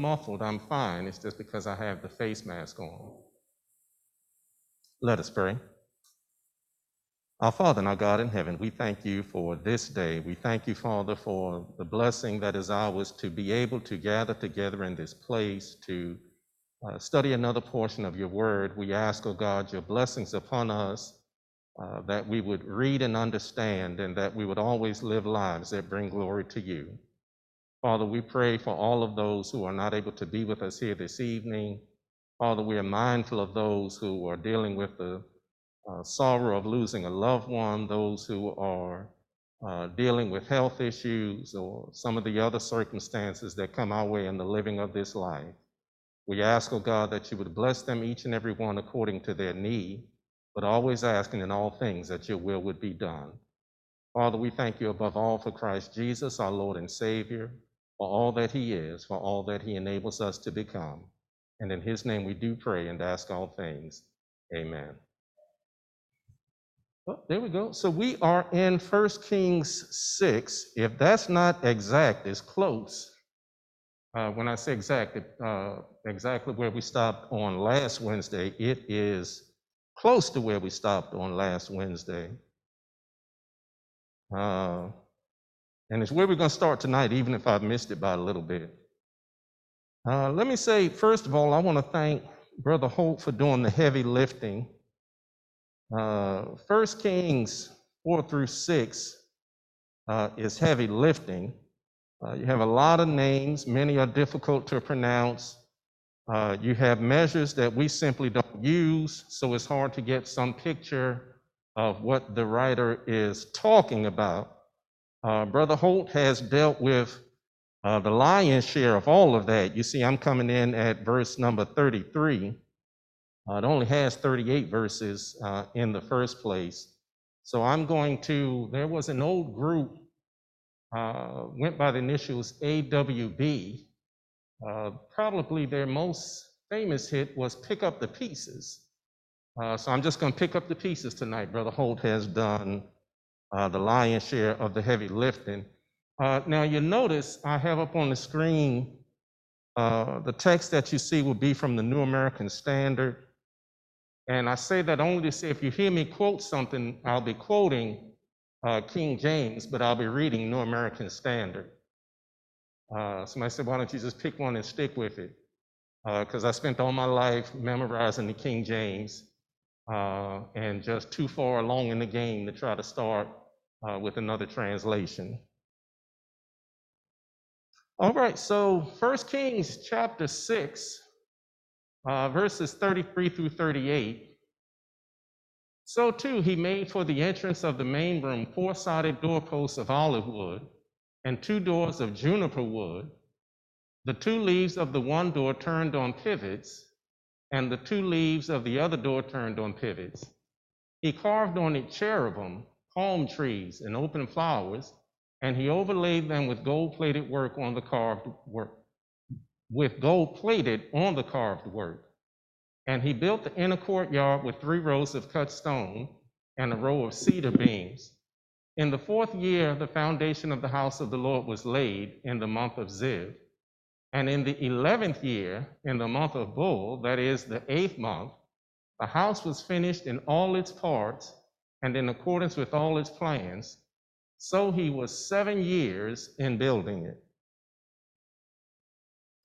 muffled, I'm fine. It's just because I have the face mask on. Let us pray. Our Father and our God in heaven, we thank you for this day. We thank you, Father, for the blessing that is ours to be able to gather together in this place to uh, study another portion of your word. We ask, oh God, your blessings upon us, uh, that we would read and understand, and that we would always live lives that bring glory to you. Father, we pray for all of those who are not able to be with us here this evening. Father, we are mindful of those who are dealing with the uh, sorrow of losing a loved one, those who are uh, dealing with health issues, or some of the other circumstances that come our way in the living of this life. We ask, oh God, that you would bless them each and every one according to their need, but always asking in all things that your will would be done. Father, we thank you above all for Christ Jesus, our Lord and Savior, for all that he is, for all that he enables us to become. And in his name we do pray and ask all things. Amen. Oh, there we go. So we are in 1 Kings 6. If that's not exact, it's close. Uh, when I say exact, uh, exactly where we stopped on last Wednesday, it is close to where we stopped on last Wednesday. Uh, and it's where we're going to start tonight, even if I've missed it by a little bit. Uh, let me say, first of all, I want to thank Brother Holt for doing the heavy lifting uh, First Kings 4 through 6 uh, is heavy lifting. Uh, you have a lot of names, many are difficult to pronounce. Uh, you have measures that we simply don't use, so it's hard to get some picture of what the writer is talking about. Uh, Brother Holt has dealt with uh, the lion's share of all of that. You see, I'm coming in at verse number 33. Uh, it only has 38 verses uh, in the first place. So I'm going to, there was an old group, uh, went by the initials AWB. Uh, probably their most famous hit was Pick Up the Pieces. Uh, so I'm just going to pick up the pieces tonight. Brother Holt has done uh, the lion's share of the heavy lifting. now you notice I have up on the screen the text that you see will be from the New American Standard. And I say that only to say if you hear me quote something, I'll be quoting uh, King James, but I'll be reading New American Standard. Uh, somebody said, why don't you just pick one and stick with it? Because uh, I spent all my life memorizing the King James uh, and just too far along in the game to try to start uh, with another translation. All right, so First Kings chapter 6, uh, verses 33 through 38. So too he made for the entrance of the main room four sided doorposts of olive wood and two doors of juniper wood. The two leaves of the one door turned on pivots, and the two leaves of the other door turned on pivots. He carved on it cherubim, palm trees, and open flowers, and he overlaid them with gold plated work on the carved work with gold plated on the carved work. And he built the inner courtyard with three rows of cut stone and a row of cedar beams. In the fourth year, the foundation of the house of the Lord was laid in the month of Ziv. And in the eleventh year, in the month of Bul, that is the eighth month, the house was finished in all its parts and in accordance with all his plans. So he was seven years in building it.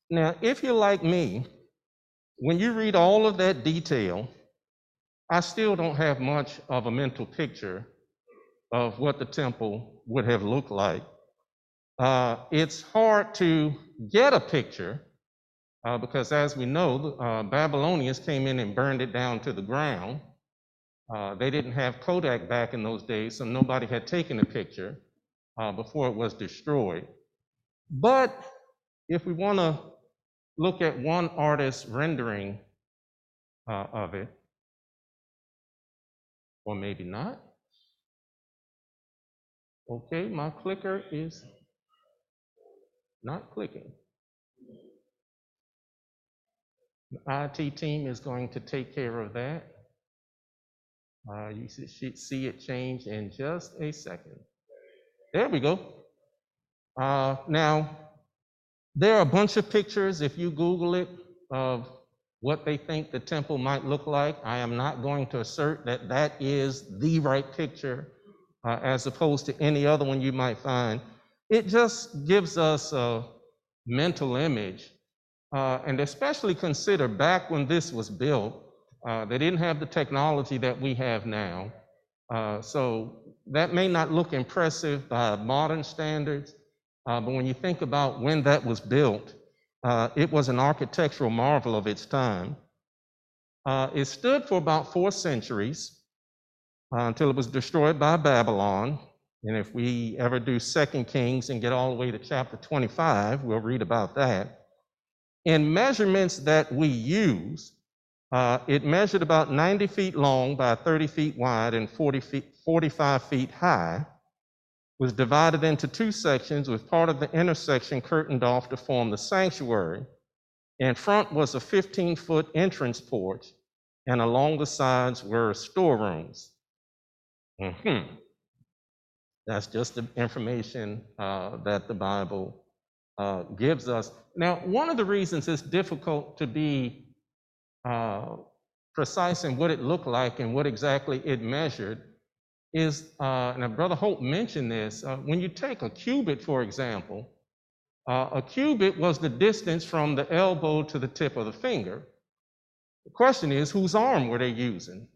Now, if you're like me, when you read all of that detail, I still don't have much of a mental picture of what the temple would have looked like. Uh, it's hard to get a picture uh, because, as we know, uh, Babylonians came in and burned it down to the ground. Uh, they didn't have Kodak back in those days, so nobody had taken a picture uh, before it was destroyed. But if we want to look at one artist's rendering uh, of it, or maybe not. Okay, my clicker is not clicking. The IT team is going to take care of that. Uh, you should see it change in just a second. There we go. Uh, now, There are a bunch of pictures, if you Google it, of what they think the temple might look like. I am not going to assert that that is the right picture uh, as opposed to any other one you might find. It just gives us a mental image. Uh, and especially consider back when this was built, uh, they didn't have the technology that we have now. Uh, so that may not look impressive by modern standards, uh, but when you think about when that was built, uh, it was an architectural marvel of its time. Uh, it stood for about four centuries uh, until it was destroyed by Babylon. And if we ever do Second Kings and get all the way to chapter 25, we'll read about that. In measurements that we use, uh, it measured about 90 feet long by 30 feet wide and 40 feet, 45 feet high, was divided into two sections with part of the inner section curtained off to form the sanctuary. In front was a 15 foot entrance porch, and along the sides were storerooms. Mm-hmm. That's just the information uh, that the Bible uh, gives us. Now, one of the reasons it's difficult to be uh, precise in what it looked like and what exactly it measured is, uh, and Brother Holt mentioned this, uh, when you take a cubit, for example, uh, a cubit was the distance from the elbow to the tip of the finger. The question is, whose arm were they using?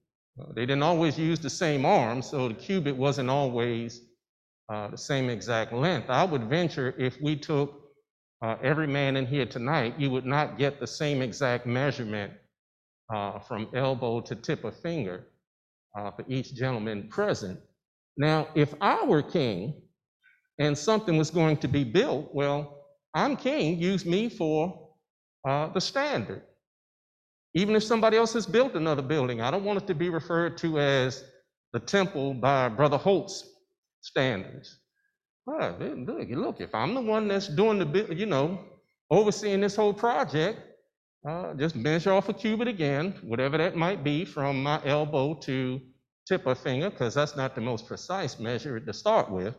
They didn't always use the same arm, so the cubit wasn't always uh, the same exact length. I would venture if we took uh, every man in here tonight, you would not get the same exact measurement uh, from elbow to tip of finger uh, for each gentleman present. Now, if I were king and something was going to be built, well, I'm king, use me for uh, the standard. Even if somebody else has built another building, I don't want it to be referred to as the temple by Brother Holt's standards. Well, look, look, if I'm the one that's doing the, you know, overseeing this whole project, uh, just measure off a cubit again, whatever that might be, from my elbow to tip of finger, because that's not the most precise measure to start with.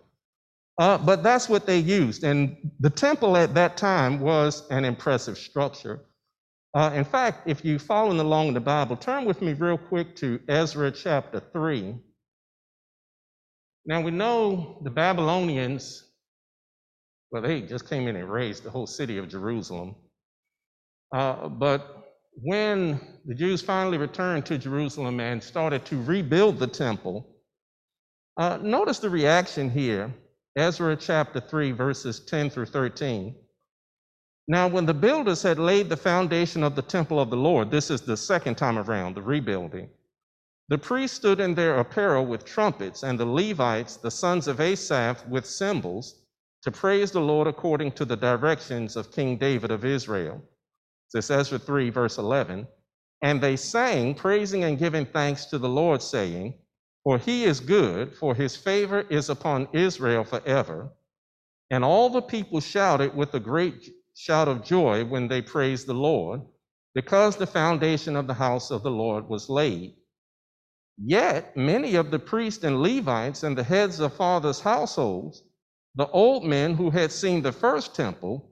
Uh, but that's what they used. And the temple at that time was an impressive structure. Uh, in fact, if you're following along in the Bible, turn with me real quick to Ezra chapter 3. Now we know the Babylonians, well, they just came in and razed the whole city of Jerusalem. Uh, but when the Jews finally returned to Jerusalem and started to rebuild the temple, uh, notice the reaction here Ezra chapter 3, verses 10 through 13. Now, when the builders had laid the foundation of the temple of the Lord, this is the second time around, the rebuilding, the priests stood in their apparel with trumpets, and the Levites, the sons of Asaph, with cymbals, to praise the Lord according to the directions of King David of Israel. This Ezra 3, verse 11. And they sang, praising and giving thanks to the Lord, saying, For he is good, for his favor is upon Israel forever. And all the people shouted with a great shout of joy when they praised the Lord, because the foundation of the house of the Lord was laid. Yet many of the priests and Levites and the heads of fathers' households, the old men who had seen the first temple,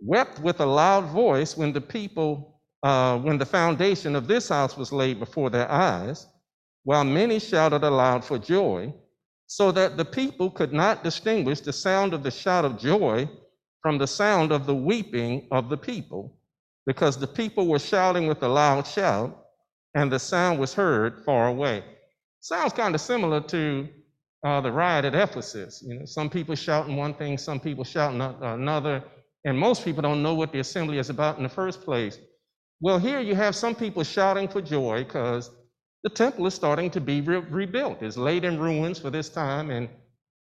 wept with a loud voice when the people, uh, when the foundation of this house was laid before their eyes, while many shouted aloud for joy, so that the people could not distinguish the sound of the shout of joy from the sound of the weeping of the people, because the people were shouting with a loud shout and the sound was heard far away. Sounds kind of similar to uh, the riot at Ephesus. You know, some people shouting one thing, some people shouting another, and most people don't know what the assembly is about in the first place. Well, here you have some people shouting for joy because the temple is starting to be re- rebuilt. It's laid in ruins for this time, and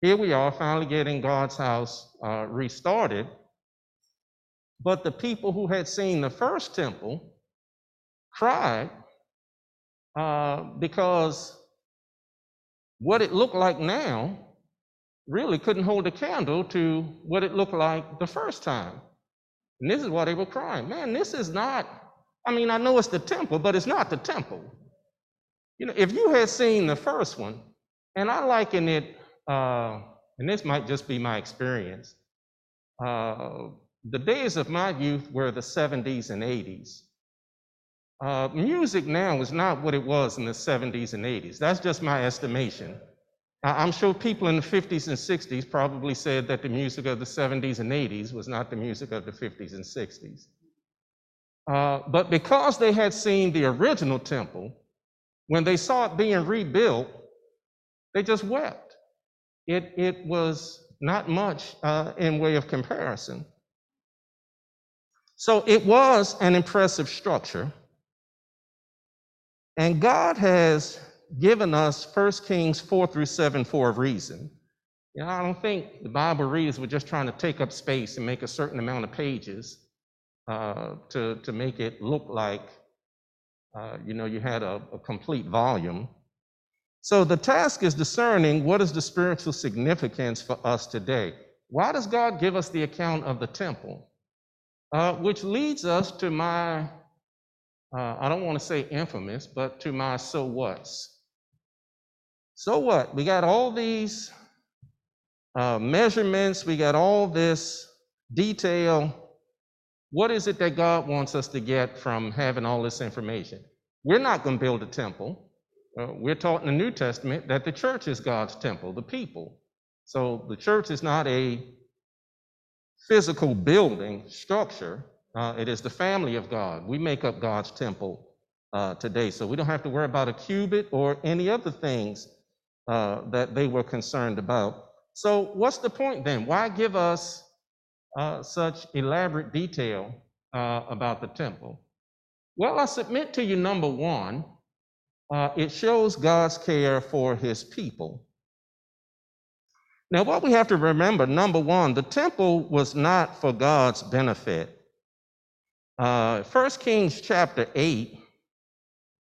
here we are finally getting God's house uh, restarted. But the people who had seen the first temple cried uh, because what it looked like now really couldn't hold a candle to what it looked like the first time. And this is why they were crying. Man, this is not, I mean, I know it's the temple, but it's not the temple. You know, if you had seen the first one, and I liken it, uh, and this might just be my experience, uh, the days of my youth were the 70s and 80s. Uh, music now is not what it was in the 70s and 80s. That's just my estimation. I'm sure people in the 50s and 60s probably said that the music of the 70s and 80s was not the music of the 50s and 60s. Uh, but because they had seen the original temple, when they saw it being rebuilt, they just wept. It, it was not much uh, in way of comparison. So it was an impressive structure. And God has given us 1 Kings 4 through 7 for a reason. You know, I don't think the Bible readers were just trying to take up space and make a certain amount of pages uh, to, to make it look like, uh, you know, you had a, a complete volume. So the task is discerning what is the spiritual significance for us today. Why does God give us the account of the temple? Uh, which leads us to my, uh, I don't want to say infamous, but to my so what's. So what? We got all these uh, measurements, we got all this detail. What is it that God wants us to get from having all this information? We're not going to build a temple. Uh, we're taught in the New Testament that the church is God's temple, the people. So the church is not a physical building structure, uh, it is the family of God. We make up God's temple uh, today. So we don't have to worry about a cubit or any other things uh, that they were concerned about. So, what's the point then? Why give us uh, such elaborate detail uh, about the temple? Well, I submit to you, number one, uh, it shows God's care for his people. Now, what we have to remember number one, the temple was not for God's benefit. Uh, 1 Kings chapter 8,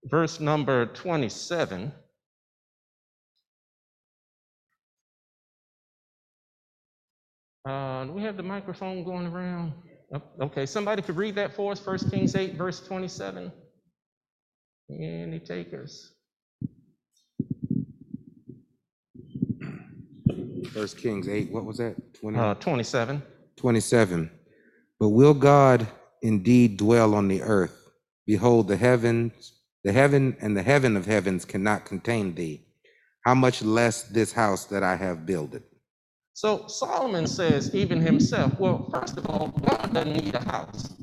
verse number 27. Uh, do we have the microphone going around? Okay, somebody could read that for us, 1 Kings 8, verse 27. Any takers? 1 Kings eight, what was that? Twenty, Uh, 27. twenty-seven. But will God indeed dwell on the earth? Behold, the heavens, the heaven and the heaven of heavens cannot contain thee. How much less this house that I have builded? So Solomon says, even himself, well, first of all, God doesn't need a house.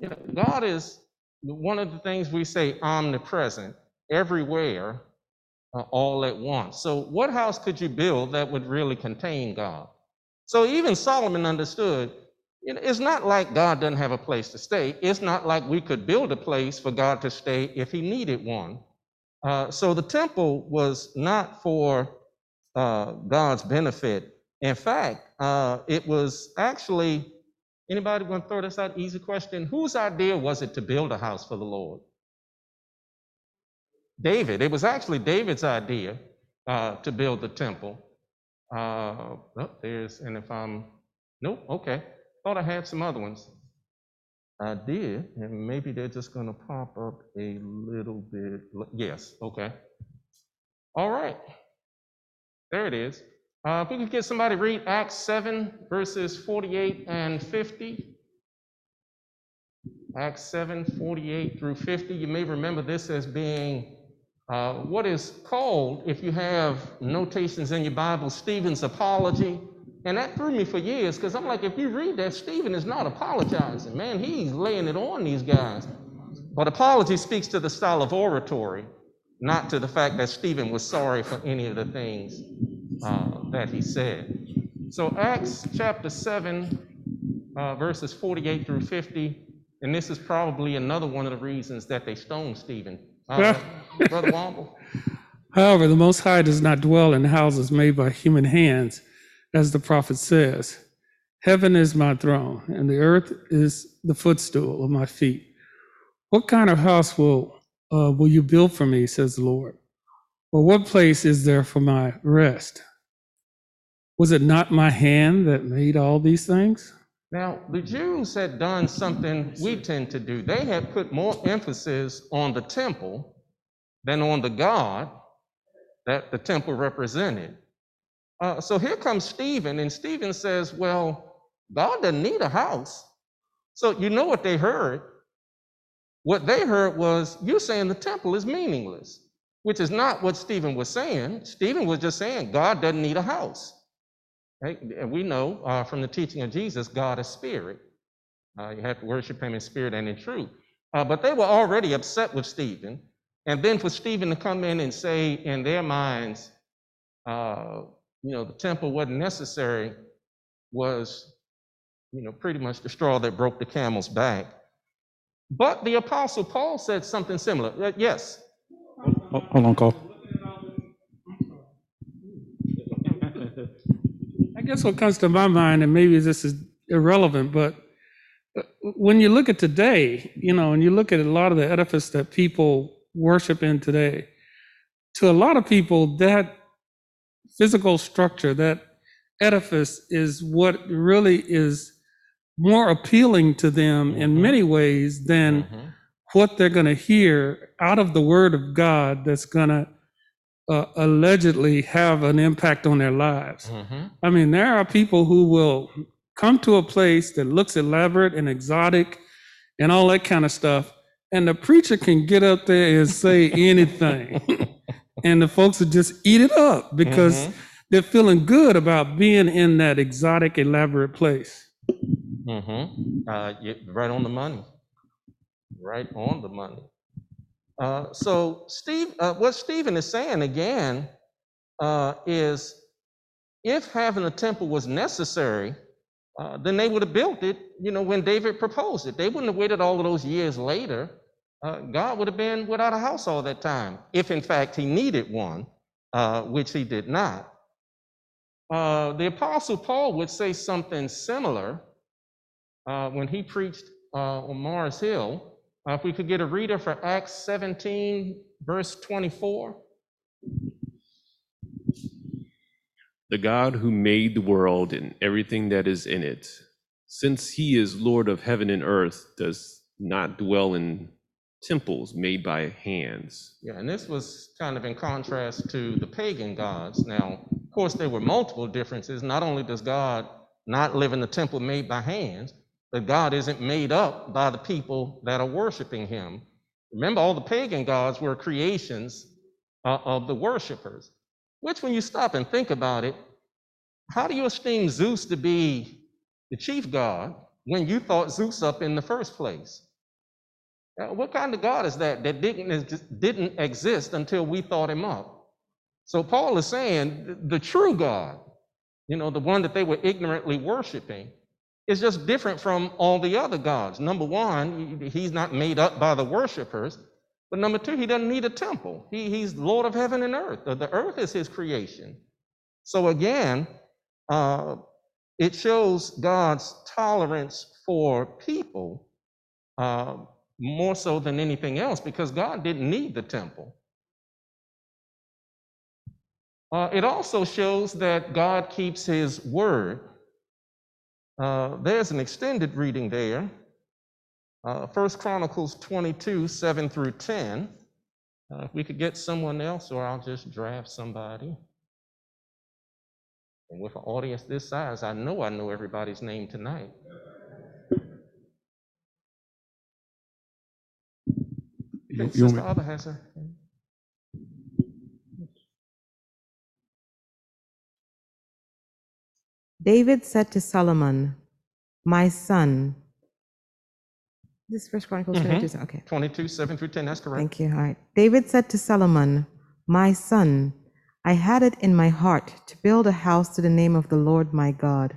You know, God is one of the things we say omnipresent, everywhere, uh, all at once. So, what house could you build that would really contain God? So, even Solomon understood you know, it's not like God doesn't have a place to stay. It's not like we could build a place for God to stay if he needed one. Uh, so, the temple was not for uh, God's benefit. In fact, uh, it was actually anybody going to throw this out? Easy question. Whose idea was it to build a house for the Lord? David. It was actually David's idea uh, to build the temple. Uh, oh, there's, and if I'm, nope, okay. Thought I had some other ones. I did, and maybe they're just going to pop up a little bit. Yes, okay. All right. There it is. Uh, if we could get somebody to read Acts 7, verses 48 and 50. Acts 7, 48 through 50. You may remember this as being uh, what is called, if you have notations in your Bible, Stephen's apology. And that threw me for years because I'm like, if you read that, Stephen is not apologizing. Man, he's laying it on these guys. But apology speaks to the style of oratory, not to the fact that Stephen was sorry for any of the things uh, that he said. So, Acts chapter 7, uh, verses 48 through 50, and this is probably another one of the reasons that they stoned Stephen. Uh, Brother Womble? However, the Most High does not dwell in houses made by human hands, as the prophet says. Heaven is my throne, and the earth is the footstool of my feet. What kind of house will uh, will you build for me, says the Lord? Or what place is there for my rest? Was it not my hand that made all these things? Now, the Jews had done something we tend to do. They had put more emphasis on the temple than on the God that the temple represented. Uh, so here comes Stephen, and Stephen says, Well, God doesn't need a house. So you know what they heard? What they heard was you saying the temple is meaningless, which is not what Stephen was saying. Stephen was just saying God doesn't need a house. Right? And we know uh, from the teaching of Jesus, God is spirit. Uh, you have to worship him in spirit and in truth. Uh, but they were already upset with Stephen. And then for Stephen to come in and say in their minds, uh, you know, the temple wasn't necessary was, you know, pretty much the straw that broke the camel's back. But the Apostle Paul said something similar. Uh, Yes. Hold hold on, Cole. I guess what comes to my mind, and maybe this is irrelevant, but uh, when you look at today, you know, and you look at a lot of the edifice that people worship in today, to a lot of people, that physical structure, that edifice is what really is more appealing to them in Mhm. many ways than Mhm. what they're going to hear out of the word of God that's going to uh, allegedly have an impact on their lives. Mhm. I mean, there are people who will come to a place that looks elaborate and exotic and all that kind of stuff, and the preacher can get up there and say anything, and the folks will just eat it up because Mhm. they're feeling good about being in that exotic, elaborate place. Mm-hmm. Uh, right on the money. Right on the money. Uh, so Steve, uh, what Stephen is saying again uh, is, if having a temple was necessary, uh, then they would have built it. You know, when David proposed it, they wouldn't have waited all of those years later. Uh, God would have been without a house all that time, if in fact he needed one, uh, which he did not. Uh, the Apostle Paul would say something similar uh, when he preached uh, on Mars Hill. Uh, if we could get a reader for Acts 17, verse 24. the God who made the world and everything that is in it, since he is Lord of heaven and earth, does not dwell in temples made by hands. Yeah, and this was kind of in contrast to the pagan gods. Now, of course, there were multiple differences. Not only does God not live in the temple made by hands, but God isn't made up by the people that are worshiping him. Remember, all the pagan gods were creations uh, of the worshipers, which, when you stop and think about it, how do you esteem Zeus to be the chief god when you thought Zeus up in the first place? Uh, what kind of God is that that didn't, didn't exist until we thought him up? So Paul is saying the true God, you know, the one that they were ignorantly worshiping, is just different from all the other gods. Number one, he's not made up by the worshipers. But number two, he doesn't need a temple. He, he's Lord of heaven and earth. The, earth is his creation. So again, uh, it shows God's tolerance for people uh, more so than anything else because God didn't need the temple. Uh, it also shows that God keeps his word. Uh, there's an extended reading there. Uh, First Chronicles 22, 7 through 10. Uh, if we could get someone else, or I'll just draft somebody. And with an audience this size, I know I know everybody's name tonight. You- you Sister me- Abba has her. David said to Solomon, My son, this is First Chronicles Mhm. 22, okay. 22, 7 through 10, that's correct. Thank you. All right. David said to Solomon, My son, I had it in my heart to build a house to the name of the Lord my God.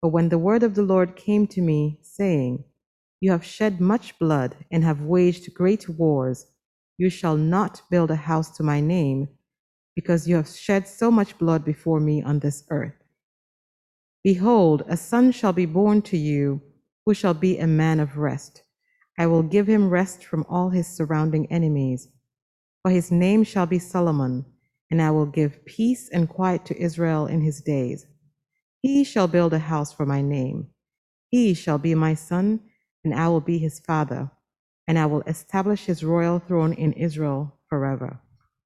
But when the word of the Lord came to me, saying, You have shed much blood and have waged great wars, you shall not build a house to my name, because you have shed so much blood before me on this earth. Behold, a son shall be born to you, who shall be a man of rest. I will give him rest from all his surrounding enemies. For his name shall be Solomon, and I will give peace and quiet to Israel in his days. He shall build a house for my name. He shall be my son, and I will be his father, and I will establish his royal throne in Israel forever.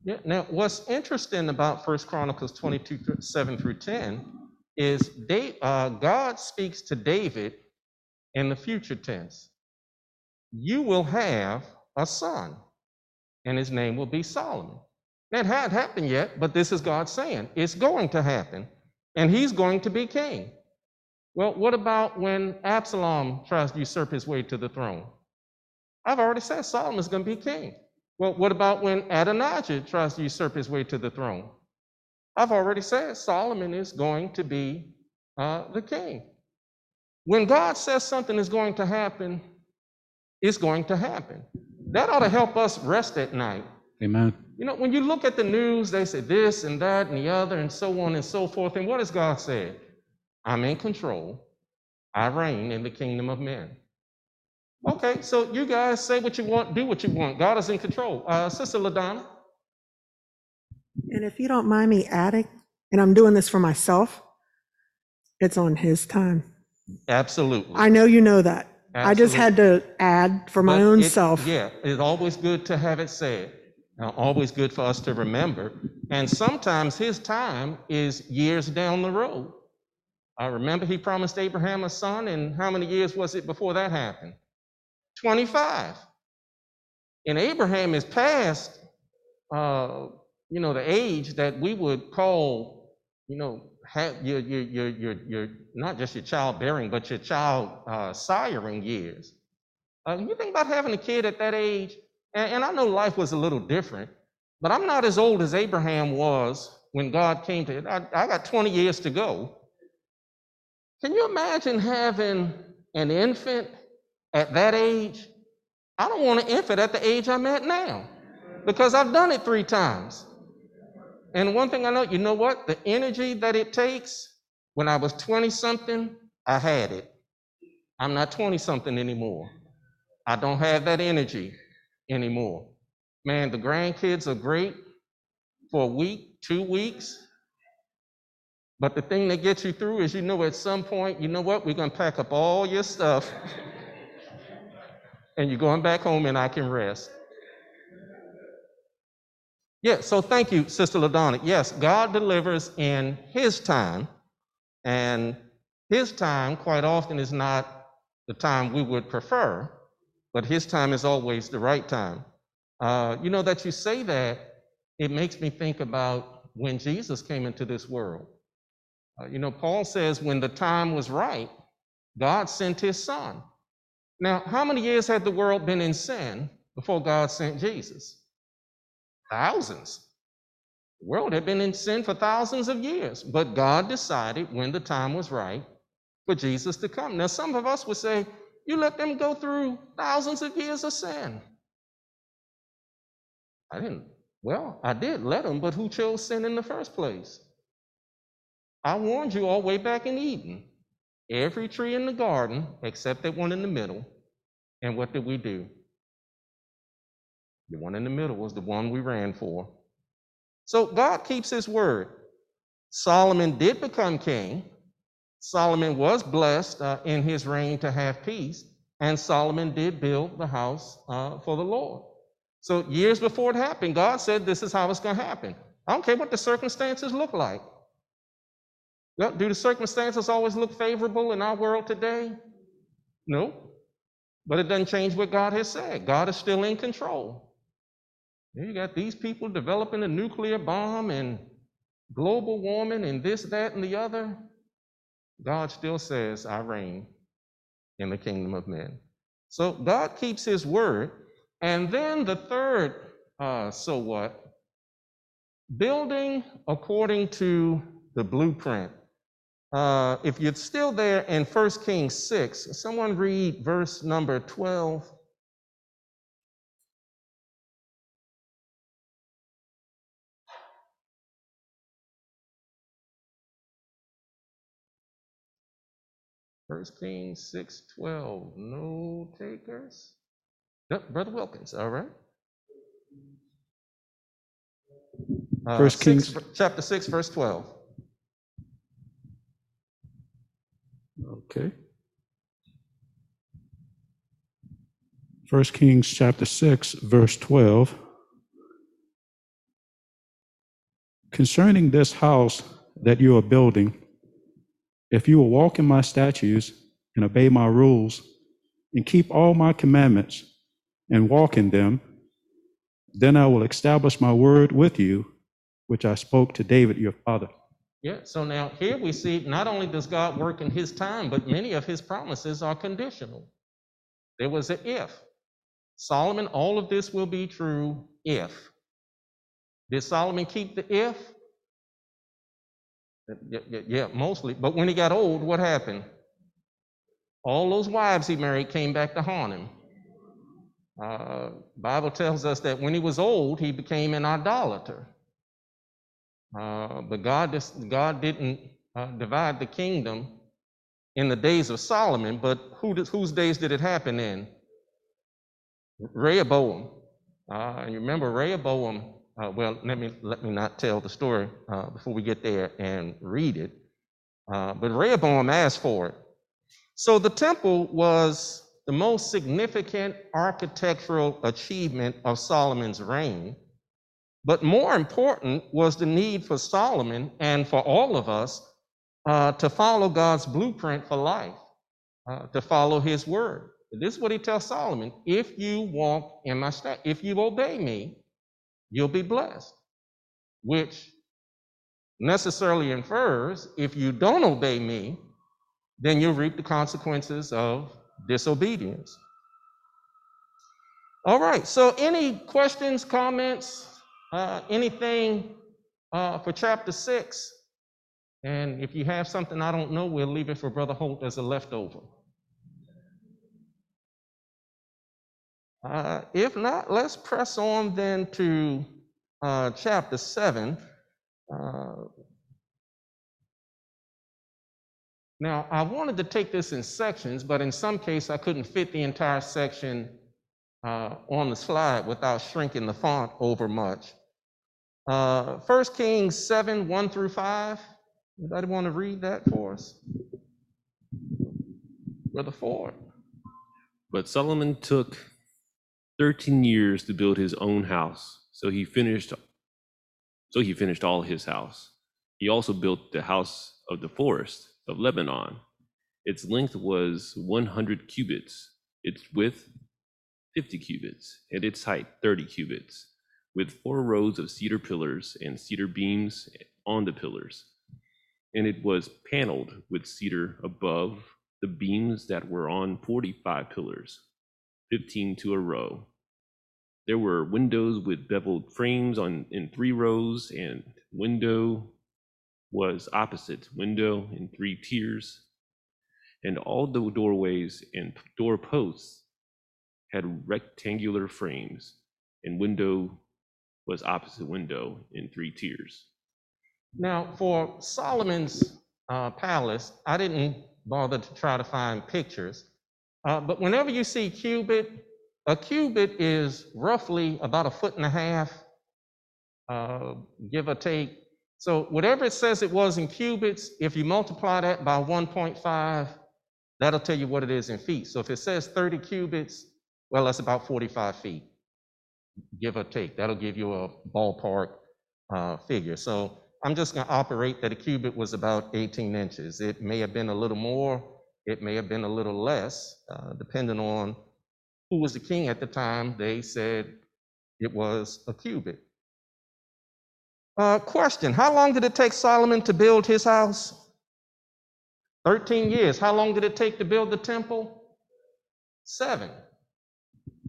Yeah, now what's interesting about First Chronicles 22, 7 through 10 is Da- uh, God speaks to David in the future tense. You will have a son, and his name will be Solomon. That hadn't happened yet, but this is God saying it's going to happen, and he's going to be king. Well, what about when Absalom tries to usurp his way to the throne? I've already said Solomon's going to be king. Well, what about when Adonijah tries to usurp his way to the throne? I've already said Solomon is going to be uh, the king. When God says something is going to happen, it's going to happen. That ought to help us rest at night. Amen. You know, when you look at the news, they say this and that and the other and so on and so forth. And what has God said? I'm in control. I reign in the kingdom of men. Okay, so you guys say what you want, do what you want. God is in control. Uh, Sister LaDonna, And if you don't mind me adding, and I'm doing this for myself, it's on his time. absolutely. I know you know that. I just had to add for my But own it- self. Yeah, it's always good to have it said. Uh, always good for us to remember. And sometimes his time is years down the road. I remember he promised Abraham a son, and how many years was it before that happened? 25. And Abraham is past, uh, you know, the age that we would call, you know, have your, your, your, your, your not just your childbearing, but your child uh, siring years. Uh, you think about having a kid at that age, and, and I know life was a little different, but I'm not as old as Abraham was when God came to it. I, I got 20 years to go. Can you imagine having an infant at that age? I don't want an infant at the age I'm at now because I've done it three times. And one thing I know, you know what? The energy that it takes when I was 20 something, I had it. I'm not 20 something anymore. I don't have that energy anymore. Man, the grandkids are great for a week, two weeks. But the thing that gets you through is you know at some point, you know what? We're going to pack up all your stuff and you're going back home and I can rest. Yeah, so thank you, Sister LaDonna. Yes, God delivers in His time, and His time quite often is not the time we would prefer, but His time is always the right time. Uh, you know, that you say that, it makes me think about when Jesus came into this world. Uh, you know, Paul says when the time was right, God sent His Son. Now, how many years had the world been in sin before God sent Jesus? Thousands. The world had been in sin for thousands of years, but God decided when the time was right for Jesus to come. Now, some of us would say, You let them go through thousands of years of sin. I didn't. Well, I did let them, but who chose sin in the first place? I warned you all way back in Eden. Every tree in the garden except that one in the middle. And what did we do? The one in the middle was the one we ran for. So God keeps his word. Solomon did become king. Solomon was blessed uh, in his reign to have peace. And Solomon did build the house uh, for the Lord. So years before it happened, God said, This is how it's going to happen. I don't care what the circumstances look like. Do the circumstances always look favorable in our world today? No. But it doesn't change what God has said. God is still in control. You got these people developing a nuclear bomb and global warming and this, that, and the other. God still says, I reign in the kingdom of men. So God keeps his word. And then the third, uh, so what? Building according to the blueprint. Uh, if you're still there in 1 Kings 6, someone read verse number 12. First Kings 6 12. No takers? Yep, Brother Wilkins, all right. Uh, First six- Kings- Chapter 6, verse 12. Okay. First Kings chapter 6, verse 12. Concerning this house that you are building, If you will walk in my statutes and obey my rules and keep all my commandments and walk in them, then I will establish my word with you, which I spoke to David your father. Yeah, so now here we see not only does God work in his time, but many of his promises are conditional. There was an if. Solomon, all of this will be true if. Did Solomon keep the if? Yeah, mostly. But when he got old, what happened? All those wives he married came back to haunt him. Uh, Bible tells us that when he was old, he became an idolater. Uh, but God, God didn't uh, divide the kingdom in the days of Solomon, but who does, whose days did it happen in? Rehoboam. Uh, and you remember Rehoboam, uh, well, let me, let me not tell the story uh, before we get there and read it. Uh, but Rehoboam asked for it. So the temple was the most significant architectural achievement of Solomon's reign. But more important was the need for Solomon and for all of us uh, to follow God's blueprint for life, uh, to follow his word. This is what he tells Solomon if you walk in my steps, if you obey me, you'll be blessed, which necessarily infers if you don't obey me, then you'll reap the consequences of disobedience. All right, so any questions, comments, uh, anything uh, for chapter six? And if you have something I don't know, we'll leave it for Brother Holt as a leftover. Uh, if not, let's press on then to uh, chapter seven. Uh, now, I wanted to take this in sections, but in some case, I couldn't fit the entire section uh, on the slide without shrinking the font over much. Uh, 1 Kings 7, 1 through 5. Anybody want to read that for us? Brother Ford. But Solomon took 13 years to build his own house. So he finished so he finished all his house. He also built the house of the forest of Lebanon. Its length was 100 cubits, its width 50 cubits, and its height 30 cubits, with four rows of cedar pillars and cedar beams on the pillars. And it was paneled with cedar above the beams that were on 45 pillars, 15 to a row. There were windows with beveled frames on in three rows, and window was opposite window in three tiers. And all the doorways and door posts had rectangular frames, and window was opposite window in three tiers. Now, for Solomon's uh, palace, I didn't bother to try to find pictures, uh, but whenever you see cubit, a cubit is roughly about a foot and a half, uh, give or take. So whatever it says it was in cubits, if you multiply that by 1.5, that'll tell you what it is in feet. So if it says 30 cubits, well, that's about 45 feet, give or take. That'll give you a ballpark uh, figure. So I'm just going to operate that a cubit was about 18 inches. It may have been a little more, it may have been a little less, uh, depending on who was the king at the time. They said it was a cubit. Uh, question How long did it take Solomon to build his house? 13 years. How long did it take to build the temple? Seven.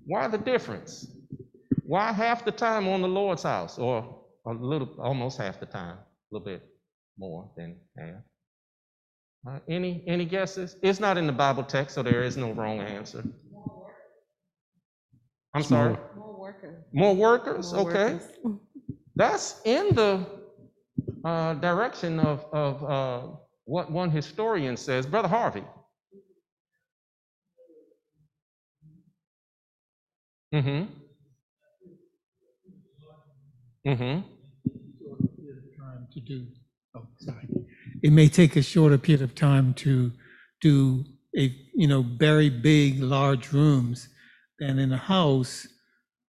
Why the difference? Why half the time on the Lord's house, or a little, almost half the time, a little bit more than half? Uh, any any guesses? It's not in the Bible text, so there is no wrong answer. I'm sorry. More workers. More workers. More okay, workers. that's in the uh, direction of of uh, what one historian says, Brother Harvey. Mm-hmm. Mm-hmm. time to do, oh, sorry. It may take a shorter period of time to do a, you know, very big, large rooms than in a house,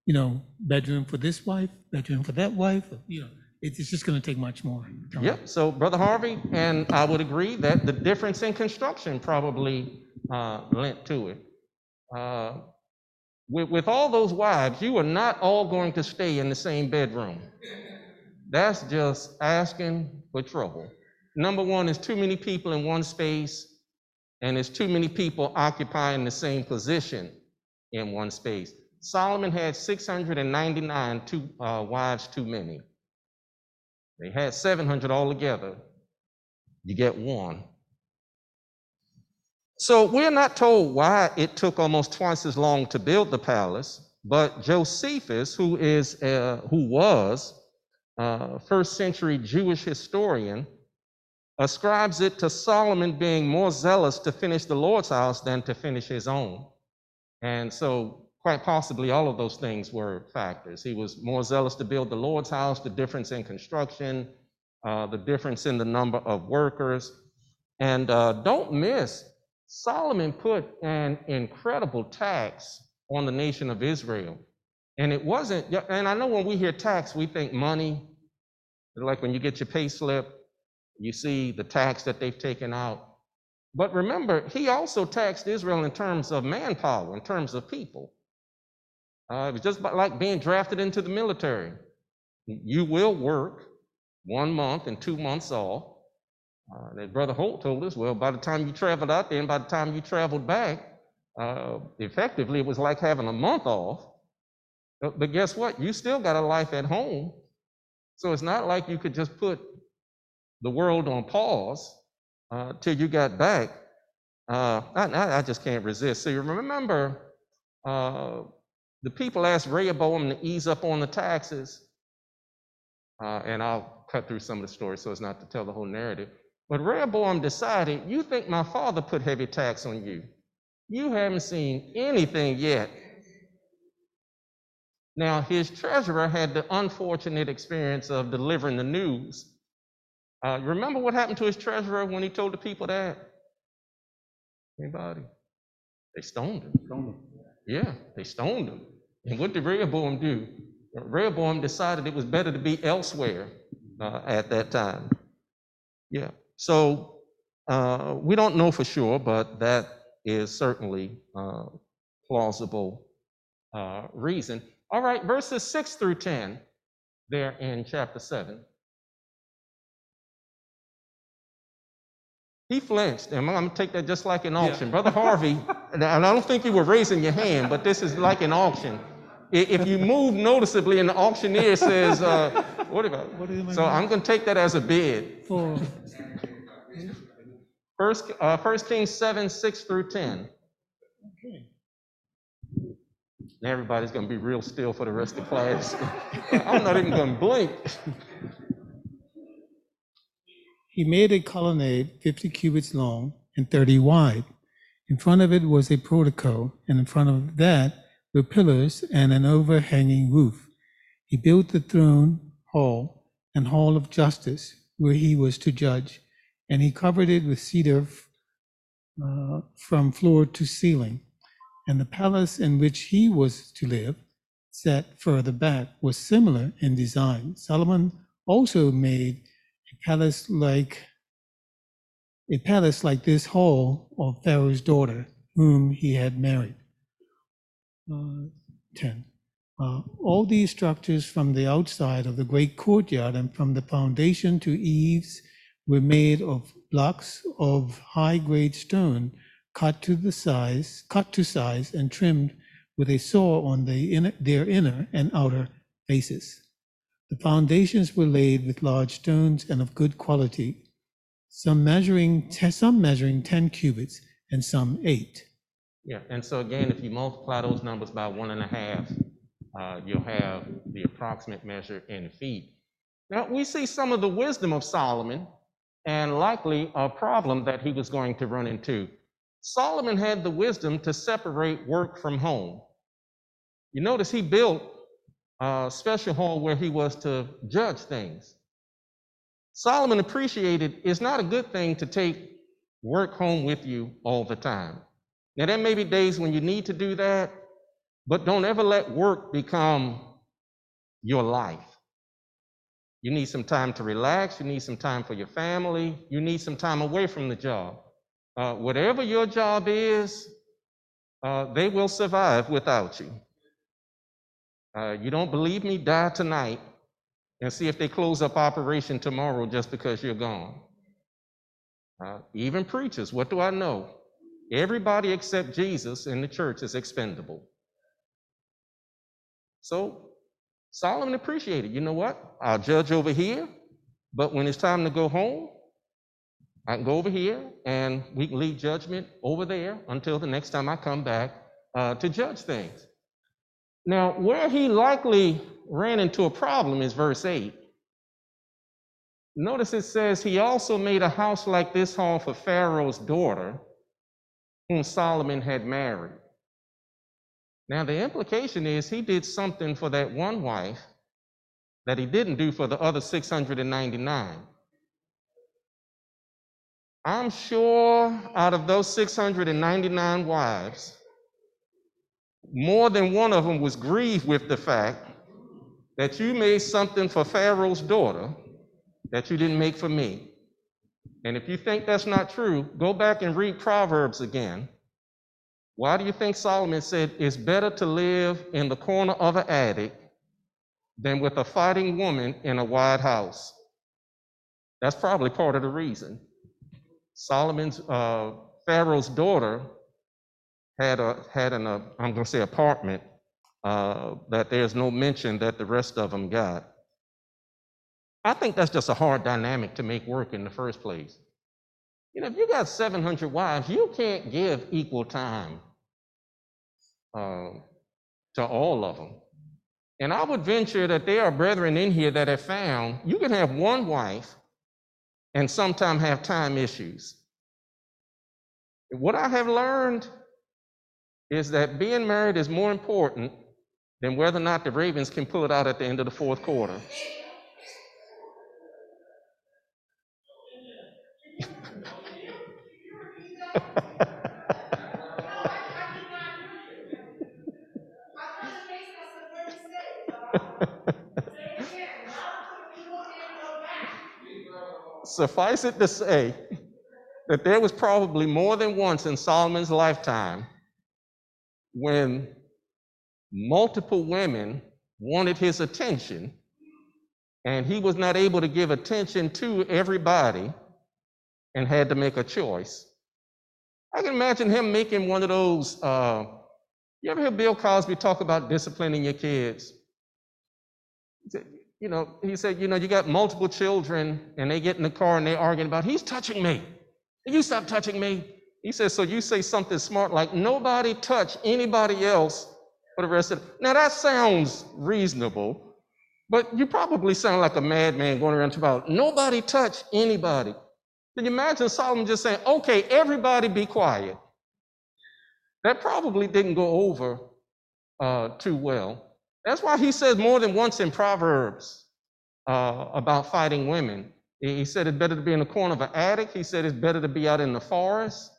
you know, bedroom for this wife, bedroom for that wife, you know, It's just going to take much more. time. Yep, so Brother Harvey, and I would agree that the difference in construction probably uh, lent to it. Uh, With, with all those wives, you are not all going to stay in the same bedroom. That's just asking for trouble. Number one, is too many people in one space, and there's too many people occupying the same position in one space. Solomon had 699 two, uh, wives too many. They had 700 altogether. You get one. So we're not told why it took almost twice as long to build the palace, but Josephus, who is uh, who was a first century Jewish historian, ascribes it to Solomon being more zealous to finish the Lord's house than to finish his own. And so, quite possibly, all of those things were factors. He was more zealous to build the Lord's house, the difference in construction, uh, the difference in the number of workers. And uh, don't miss, Solomon put an incredible tax on the nation of Israel. And it wasn't, and I know when we hear tax, we think money. Like when you get your pay slip, you see the tax that they've taken out. But remember, he also taxed Israel in terms of manpower, in terms of people. Uh, it was just like being drafted into the military. You will work one month and two months off. Uh, Brother Holt told us, well, by the time you traveled out there and by the time you traveled back, uh, effectively it was like having a month off. But, but guess what? You still got a life at home. So it's not like you could just put the world on pause uh, till you got back. Uh, I, I just can't resist. So you remember, uh, the people asked Rehoboam to ease up on the taxes, uh, and I'll cut through some of the story so as not to tell the whole narrative. But Rehoboam decided, You think my father put heavy tax on you? You haven't seen anything yet. Now, his treasurer had the unfortunate experience of delivering the news. Uh, remember what happened to his treasurer when he told the people that? Anybody? They stoned him. Stoned him. Yeah, they stoned him. And what did Rehoboam do? Rehoboam decided it was better to be elsewhere uh, at that time. Yeah. So uh, we don't know for sure, but that is certainly uh, plausible uh, reason. All right, verses 6 through 10, there in chapter 7. He flinched, and I'm going to take that just like an auction. Brother Harvey, and I don't think you were raising your hand, but this is like an auction. If you move noticeably and the auctioneer says, uh, what about, so I'm going to take that as a bid. For, First, uh, First Kings 7, 6 through 10. okay. And everybody's going to be real still for the rest of the class. I'm not even going to blink. He made a colonnade 50 cubits long and 30 wide. In front of it was a portico, and in front of that were pillars and an overhanging roof. He built the throne hall and hall of justice, where he was to judge, and he covered it with cedar uh, from floor to ceiling. And the palace in which he was to live, set further back, was similar in design. Solomon also made palace like a palace like this hall of Pharaoh's daughter, whom he had married. Uh, 10. Uh, all these structures from the outside of the great courtyard and from the foundation to eaves were made of blocks of high grade stone cut to the size, cut to size and trimmed with a saw on the inner, their inner and outer faces. The foundations were laid with large stones and of good quality, some measuring, some measuring 10 cubits and some eight. Yeah, and so again, if you multiply those numbers by one and a half, uh, you'll have the approximate measure in feet. Now, we see some of the wisdom of Solomon and likely a problem that he was going to run into. Solomon had the wisdom to separate work from home. You notice he built a special hall where he was to judge things. Solomon appreciated it's not a good thing to take work home with you all the time. Now, there may be days when you need to do that, but don't ever let work become your life. You need some time to relax. You need some time for your family. You need some time away from the job. Uh, whatever your job is, uh, they will survive without you. Uh, you don't believe me? Die tonight and see if they close up operation tomorrow just because you're gone. Uh, even preachers, what do I know? Everybody except Jesus in the church is expendable. So Solomon appreciated, you know what? I'll judge over here, but when it's time to go home, I can go over here and we can leave judgment over there until the next time I come back uh, to judge things. Now, where he likely ran into a problem is verse 8. Notice it says, He also made a house like this hall for Pharaoh's daughter, whom Solomon had married. Now, the implication is he did something for that one wife that he didn't do for the other 699. I'm sure out of those 699 wives, more than one of them was grieved with the fact that you made something for Pharaoh's daughter that you didn't make for me. And if you think that's not true, go back and read Proverbs again. Why do you think Solomon said it's better to live in the corner of an attic than with a fighting woman in a wide house? That's probably part of the reason. Solomon's uh, Pharaoh's daughter had a had an uh, I'm going to say apartment uh, that there's no mention that the rest of them got. I think that's just a hard dynamic to make work in the first place. You know, if you got 700 wives, you can't give equal time uh, to all of them. And I would venture that there are brethren in here that have found you can have one wife and sometimes have time issues. What I have learned is that being married is more important than whether or not the Ravens can pull it out at the end of the fourth quarter. Suffice it to say that there was probably more than once in Solomon's lifetime when multiple women wanted his attention and he was not able to give attention to everybody and had to make a choice. I can imagine him making one of those. Uh, you ever hear Bill Cosby talk about disciplining your kids? You know, he said, you know, you got multiple children and they get in the car and they're arguing about, he's touching me. You stop touching me. He says, so you say something smart like, nobody touch anybody else for the rest of. Now that sounds reasonable, but you probably sound like a madman going around about nobody touch anybody. Can you imagine Solomon just saying, okay, everybody be quiet? That probably didn't go over uh, too well. That's why he says more than once in Proverbs uh, about fighting women. He said it's better to be in the corner of an attic. He said it's better to be out in the forest.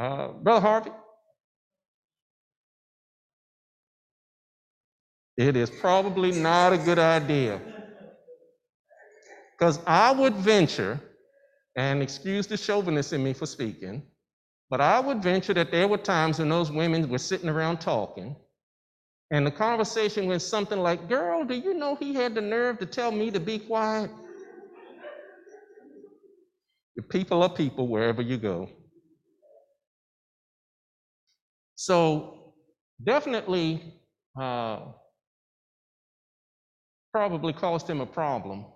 Uh, Brother Harvey, it is probably not a good idea. Because I would venture, and excuse the chauvinist in me for speaking, but I would venture that there were times when those women were sitting around talking, and the conversation went something like, Girl, do you know he had the nerve to tell me to be quiet? The people are people wherever you go. So, definitely, uh, probably caused him a problem,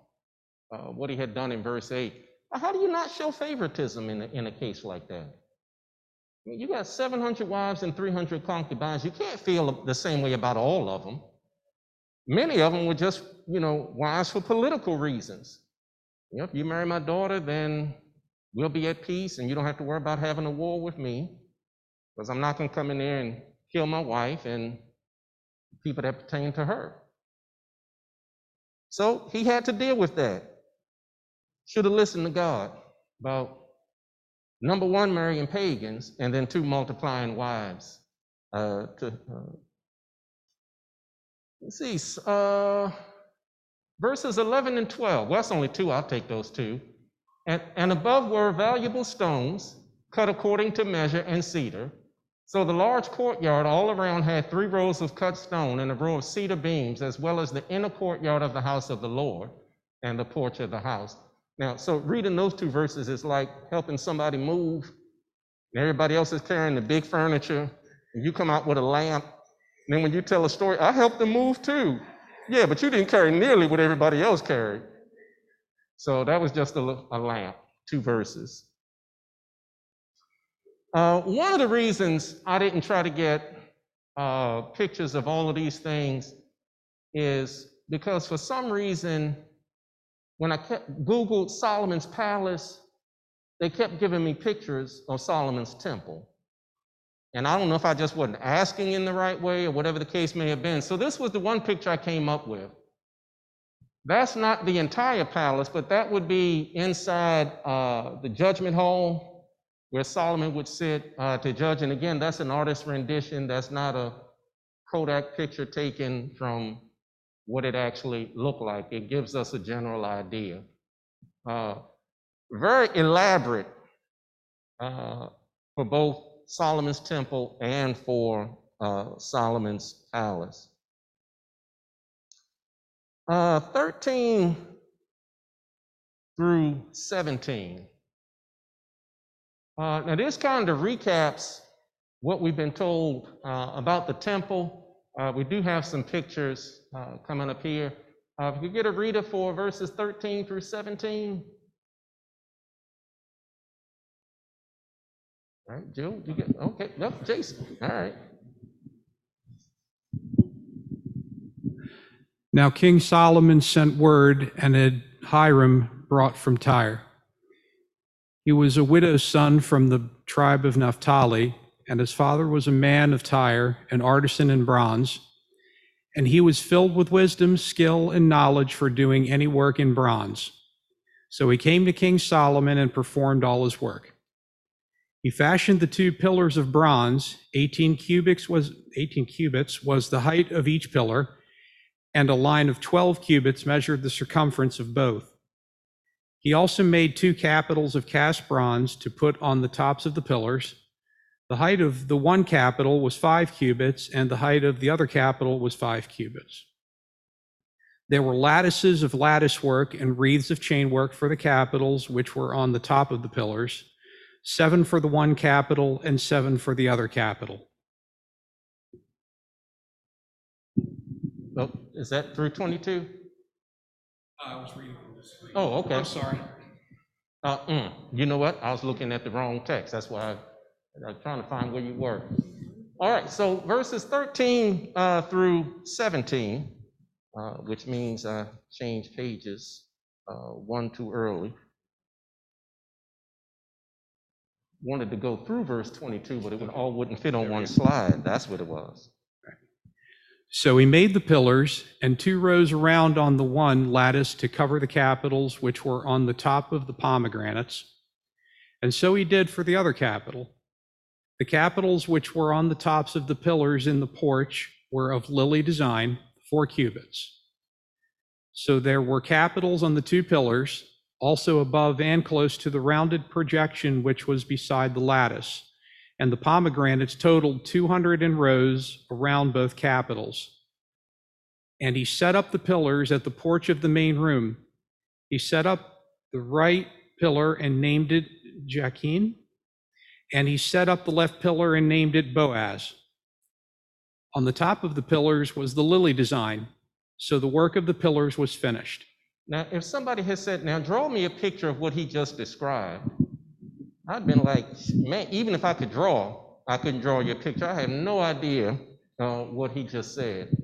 uh, what he had done in verse 8. How do you not show favoritism in a, in a case like that? I mean, you got 700 wives and 300 concubines. You can't feel the same way about all of them. Many of them were just, you know, wives for political reasons. You know, if you marry my daughter, then we'll be at peace and you don't have to worry about having a war with me because I'm not going to come in there and kill my wife and people that pertain to her. So he had to deal with that. Should have listened to God about number one, marrying pagans, and then two, multiplying wives. Uh, to, uh, let's see, uh, Verses 11 and 12, well, that's only two, I'll take those two. And, and above were valuable stones cut according to measure and cedar. So the large courtyard all around had three rows of cut stone and a row of cedar beams, as well as the inner courtyard of the house of the Lord and the porch of the house. Now, so reading those two verses is like helping somebody move. And everybody else is carrying the big furniture, and you come out with a lamp. And then when you tell a story, I helped them move too. Yeah, but you didn't carry nearly what everybody else carried. So that was just a lamp, two verses. Uh, one of the reasons I didn't try to get uh, pictures of all of these things is because for some reason, when I Googled Solomon's palace, they kept giving me pictures of Solomon's temple. And I don't know if I just wasn't asking in the right way or whatever the case may have been. So this was the one picture I came up with. That's not the entire palace, but that would be inside uh, the judgment hall where Solomon would sit uh, to judge. And again, that's an artist's rendition. That's not a Kodak picture taken from what it actually looked like. It gives us a general idea. Uh, very elaborate uh, for both Solomon's temple and for uh, Solomon's palace. Uh, 13 through 17. Uh, now, this kind of recaps what we've been told uh, about the temple. Uh, we do have some pictures uh, coming up here. Uh, if you get a reader for verses 13 through 17. All right, Joe, you get, okay, no, Jason, all right. Now King Solomon sent word and had Hiram brought from Tyre. He was a widow's son from the tribe of Naphtali, and his father was a man of Tyre, an artisan in bronze. And he was filled with wisdom, skill, and knowledge for doing any work in bronze. So he came to King Solomon and performed all his work. He fashioned the two pillars of bronze. 18 cubits was 18 cubits was the height of each pillar, and a line of 12 cubits measured the circumference of both. He also made two capitals of cast bronze to put on the tops of the pillars. The height of the one capital was five cubits, and the height of the other capital was five cubits. There were lattices of lattice work and wreaths of chain work for the capitals, which were on the top of the pillars, seven for the one capital and seven for the other capital. Oh, is that through 22? Uh, I was reading from the screen. Oh, okay. I'm sorry. Uh, mm, you know what? I was looking at the wrong text. That's why I, I was trying to find where you were. All right, so verses 13 uh, through 17, uh, which means I changed pages uh, one too early. Wanted to go through verse 22, but it would, all wouldn't fit on one slide. That's what it was. So he made the pillars and two rows around on the one lattice to cover the capitals which were on the top of the pomegranates. And so he did for the other capital. The capitals which were on the tops of the pillars in the porch were of lily design, four cubits. So there were capitals on the two pillars, also above and close to the rounded projection which was beside the lattice and the pomegranates totaled 200 in rows around both capitals. And he set up the pillars at the porch of the main room. He set up the right pillar and named it Jachin, and he set up the left pillar and named it Boaz. On the top of the pillars was the lily design, so the work of the pillars was finished. Now, if somebody had said, now draw me a picture of what he just described, I'd been like, man, even if I could draw, I couldn't draw your picture. I had no idea uh, what he just said.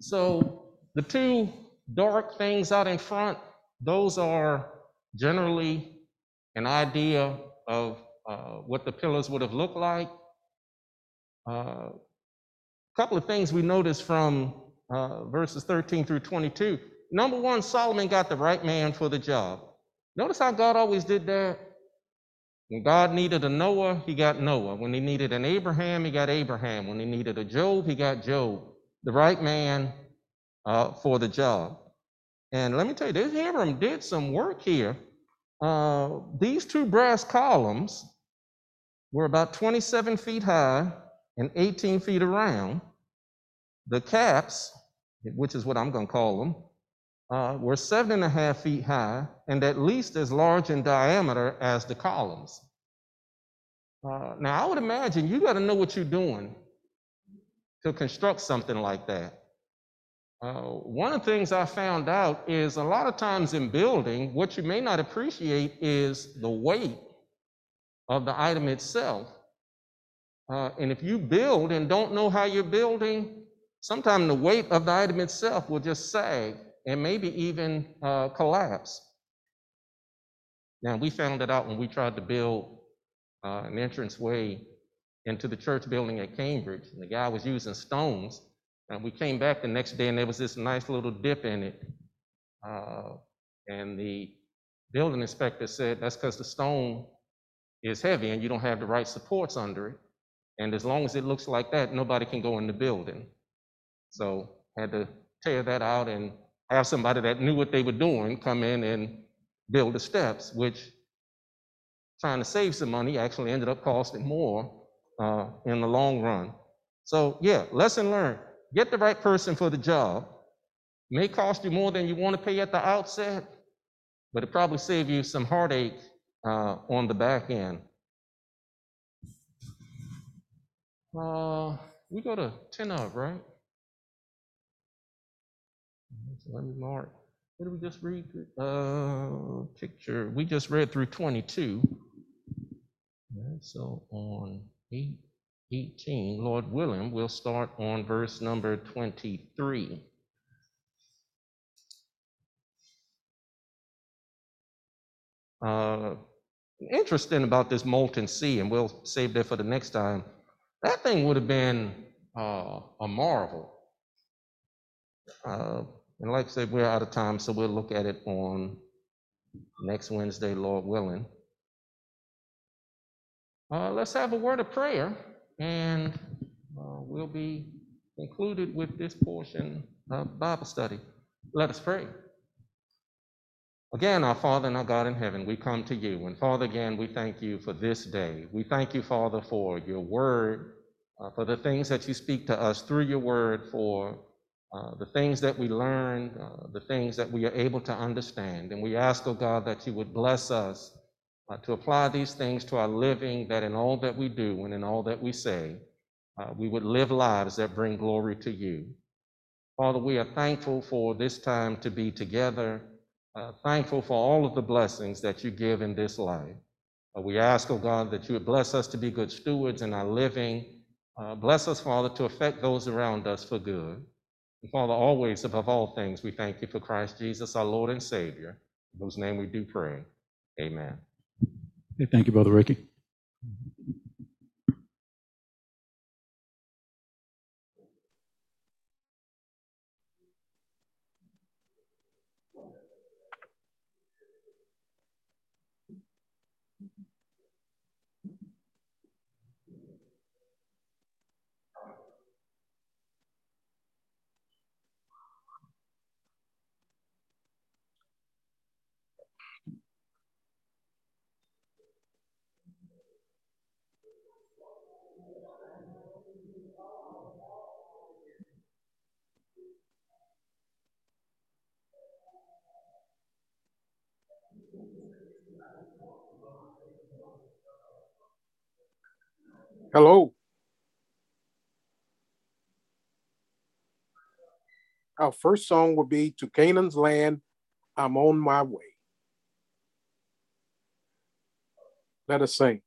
So the two dark things out in front, those are generally an idea of uh, what the pillars would have looked like. A uh, couple of things we notice from uh, verses 13 through 22. Number one, Solomon got the right man for the job. Notice how God always did that. When God needed a Noah, he got Noah. When he needed an Abraham, he got Abraham. When he needed a Job, he got Job. The right man uh, for the job. And let me tell you, this Hiram did some work here. Uh, these two brass columns were about 27 feet high and 18 feet around. The caps, which is what I'm going to call them, uh, were seven and a half feet high and at least as large in diameter as the columns. Uh, now, I would imagine you got to know what you're doing to construct something like that. Uh, one of the things I found out is a lot of times in building, what you may not appreciate is the weight of the item itself. Uh, and if you build and don't know how you're building, sometimes the weight of the item itself will just sag and maybe even uh, collapse. Now, we found that out when we tried to build uh, an entranceway into the church building at Cambridge. And the guy was using stones. And we came back the next day and there was this nice little dip in it. Uh, and the building inspector said that's because the stone is heavy and you don't have the right supports under it. And as long as it looks like that, nobody can go in the building. So had to tear that out and have somebody that knew what they were doing come in and build the steps, which trying to save some money actually ended up costing more uh, in the long run. So yeah, lesson learned. Get the right person for the job. May cost you more than you want to pay at the outset, but it probably save you some heartache uh, on the back end. Uh, we go to 10 of, right? Let me mark. What did we just read? Uh, picture. We just read through 22. Right, so on 8, 18, Lord willing, we'll start on verse number 23. Uh, interesting about this molten sea, and we'll save that for the next time. That thing would have been uh, a marvel. Uh, and like I said, we're out of time, so we'll look at it on next Wednesday, Lord willing. Uh, let's have a word of prayer, and uh, we'll be concluded with this portion of Bible study. Let us pray. Again, our Father and our God in heaven, we come to you. And Father, again, we thank you for this day. We thank you, Father, for your word, uh, for the things that you speak to us through your word, for uh, the things that we learn, uh, the things that we are able to understand. And we ask, oh God, that you would bless us uh, to apply these things to our living, that in all that we do and in all that we say, uh, we would live lives that bring glory to you. Father, we are thankful for this time to be together, uh, thankful for all of the blessings that you give in this life. We ask, oh God, that you would bless us to be good stewards in our living. Bless us, Father, to affect those around us for good. And Father, always above all things, we thank you for Christ Jesus, our Lord and Savior, in whose name we do pray. Amen. Hey, thank you, Brother Ricky. Hello. Our first song will be To Canaan's Land, I'm on my way. Let us sing.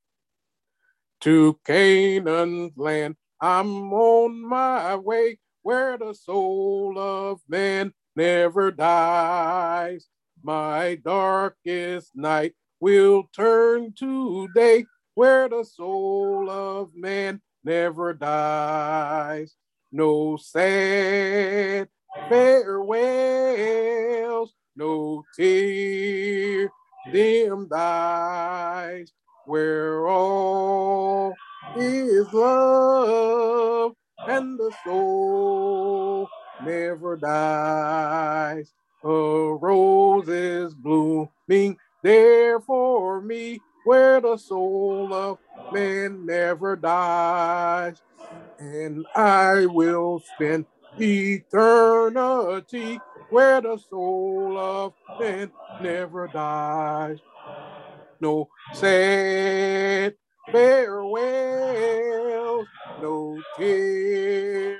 To Canaan's land, I'm on my way, where the soul of man never dies. My darkest night will turn to day, where the soul of man never dies. No sad farewells, no tear dimmed eyes, where all is love and the soul never dies. A rose is blooming there for me, where the soul of man never dies. And I will spend eternity where the soul of man never dies. No sad farewells, no tear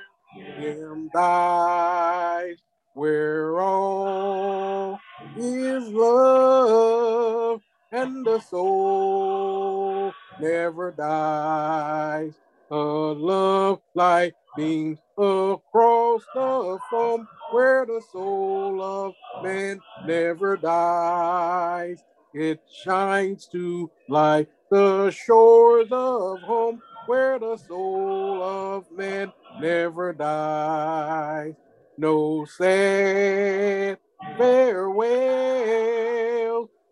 him dies, where all is love and the soul never dies. A love light beams across the foam where the soul of man never dies. It shines to light the shores of home where the soul of man never dies. No sad farewell,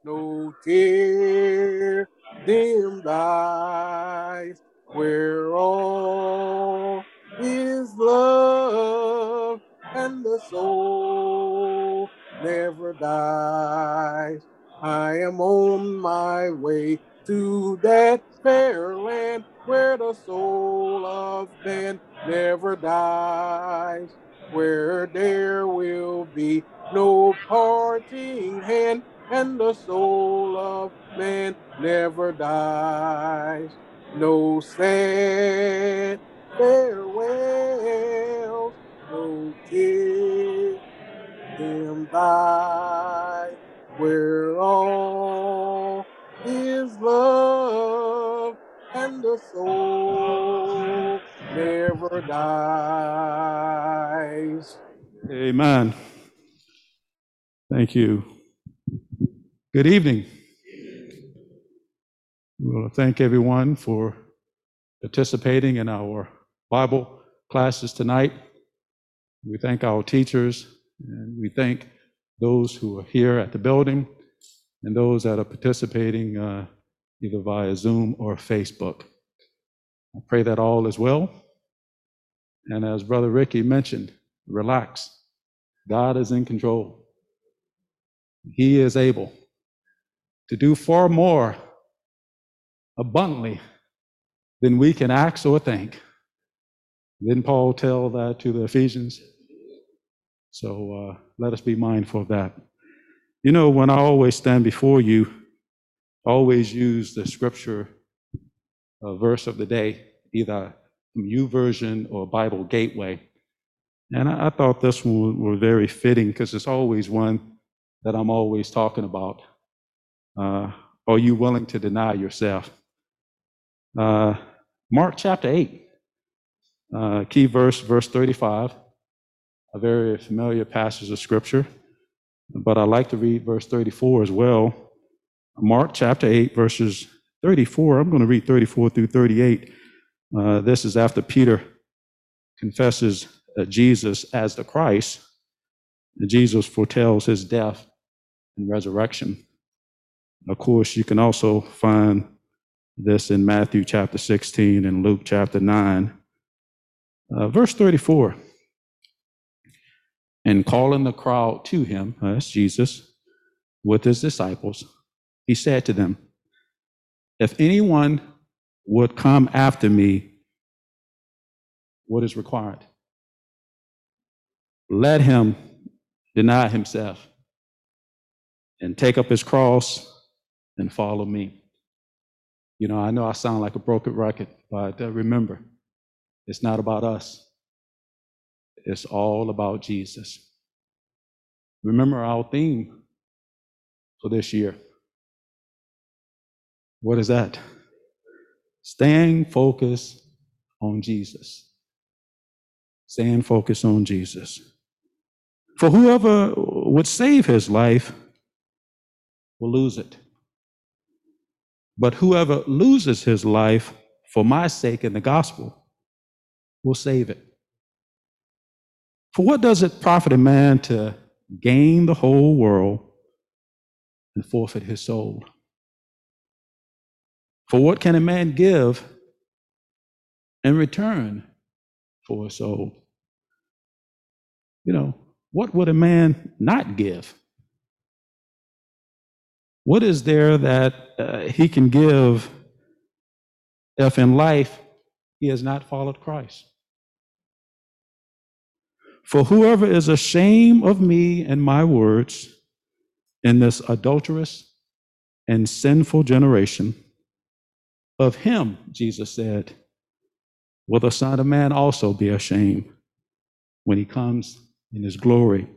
no tear dimmed eyes, where all is love and the soul never dies. I am on my way to that fair land where the soul of man never dies, where there will be no parting hand, and the soul of man never dies. No sad farewells, no tears dim by, where all is love and the soul never dies. Amen. Thank you. Good evening. We want to thank everyone for participating in our Bible classes tonight. We thank our teachers and we thank those who are here at the building and those that are participating uh, either via Zoom or Facebook. I pray that all is well. And as Brother Ricky mentioned, relax. God is in control. He is able to do far more abundantly than we can ask or think. Didn't Paul tell that to the Ephesians? So uh, let us be mindful of that. You know, when I always stand before you, I always use the scripture uh, verse of the day, either from YouVersion or Bible Gateway. And I, I thought this one was very fitting because it's always one that I'm always talking about. Uh, are you willing to deny yourself? Uh, Mark chapter 8, uh, key verse, verse 35, a very familiar passage of scripture, but I like to read verse 34 as well. Mark chapter 8, verses 34. I'm going to read 34 through 38. Uh, this is after Peter confesses uh, Jesus as the Christ. Jesus foretells his death and resurrection. Of course, you can also find this in Matthew chapter 16 and Luke chapter 9. Uh, verse 34 And calling the crowd to him, uh, that's Jesus, with his disciples, he said to them, If anyone would come after me, what is required? Let him deny himself and take up his cross and follow me. You know, I know I sound like a broken record, but uh, remember, it's not about us. It's all about Jesus. Remember our theme for this year. What is that? Staying focused on Jesus. Staying focused on Jesus. For whoever would save his life will lose it. But whoever loses his life for my sake in the gospel will save it. For what does it profit a man to gain the whole world and forfeit his soul? For what can a man give in return for a soul? You know, what would a man not give? What is there that uh, he can give if in life he has not followed Christ? For whoever is ashamed of me and my words in this adulterous and sinful generation, of him, Jesus said, will the Son of Man also be ashamed when he comes in his glory